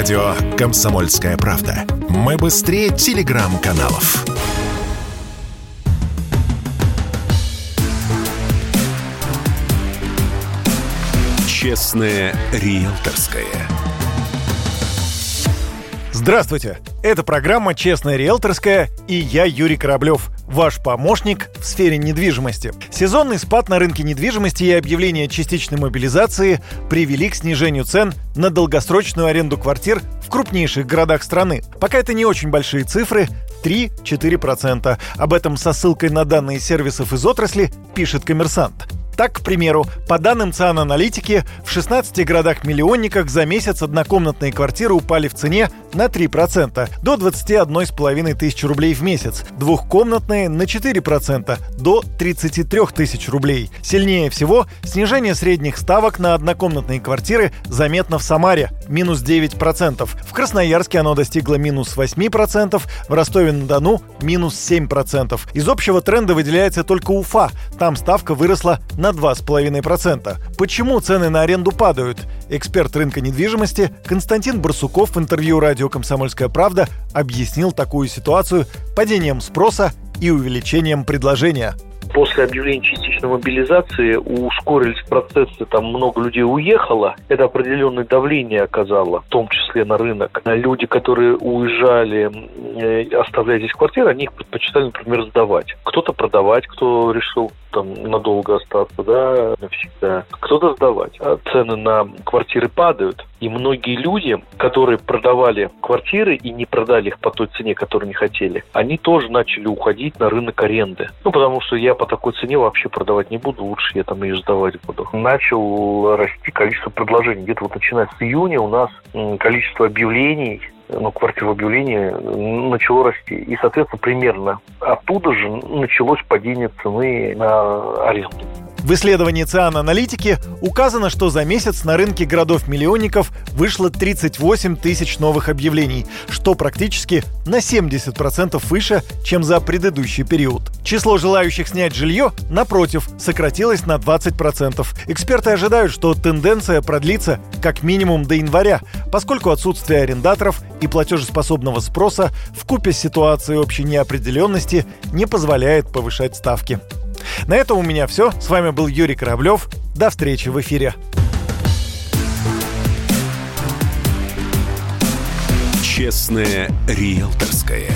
Радио «Комсомольская правда». Мы быстрее телеграм-каналов. Честное риэлторское. Здравствуйте! Это программа «Честная риэлторская» и я, Юрий Кораблев, ваш помощник в сфере недвижимости. Сезонный спад на рынке недвижимости и объявление частичной мобилизации привели к снижению цен на долгосрочную аренду квартир в крупнейших городах страны. Пока это не очень большие цифры, 3-4%. Об этом со ссылкой на данные сервисов из отрасли пишет коммерсант. Так, к примеру, по данным ЦАН Аналитики, в 16 городах-миллионниках за месяц однокомнатные квартиры упали в цене на 3%, до 21,5 тысяч рублей в месяц, двухкомнатные на 4%, до 33 тысяч рублей. Сильнее всего снижение средних ставок на однокомнатные квартиры заметно в Самаре – минус 9%, в Красноярске оно достигло минус 8%, в Ростове-на-Дону – минус 7%. Из общего тренда выделяется только Уфа, там ставка выросла на 2,5%. Почему цены на аренду падают? Эксперт рынка недвижимости Константин Барсуков в интервью радио «Комсомольская правда» объяснил такую ситуацию падением спроса и увеличением предложения – После объявления частичной мобилизации ускорились процессы, там много людей уехало. Это определенное давление оказало, в том числе на рынок. Люди, которые уезжали, э, оставляя здесь квартиры, они их предпочитали, например, сдавать. Кто-то продавать, кто решил там надолго остаться, да, навсегда. Кто-то сдавать. А цены на квартиры падают, и многие люди, которые продавали квартиры и не продали их по той цене, которую не хотели, они тоже начали уходить на рынок аренды. Ну, потому что я по такой цене вообще продавать не буду, лучше я там ее сдавать буду. Начал расти количество предложений. Где-то вот начиная с июня у нас количество объявлений ну, квартир в объявлении начало расти. И, соответственно, примерно оттуда же началось падение цены на аренду. В исследовании ЦИАН Аналитики указано, что за месяц на рынке городов-миллионников вышло 38 тысяч новых объявлений, что практически на 70% выше, чем за предыдущий период. Число желающих снять жилье, напротив, сократилось на 20%. Эксперты ожидают, что тенденция продлится как минимум до января, поскольку отсутствие арендаторов и платежеспособного спроса в купе с ситуацией общей неопределенности не позволяет повышать ставки. На этом у меня все. С вами был Юрий Кораблев. До встречи в эфире. Честное риэлторское.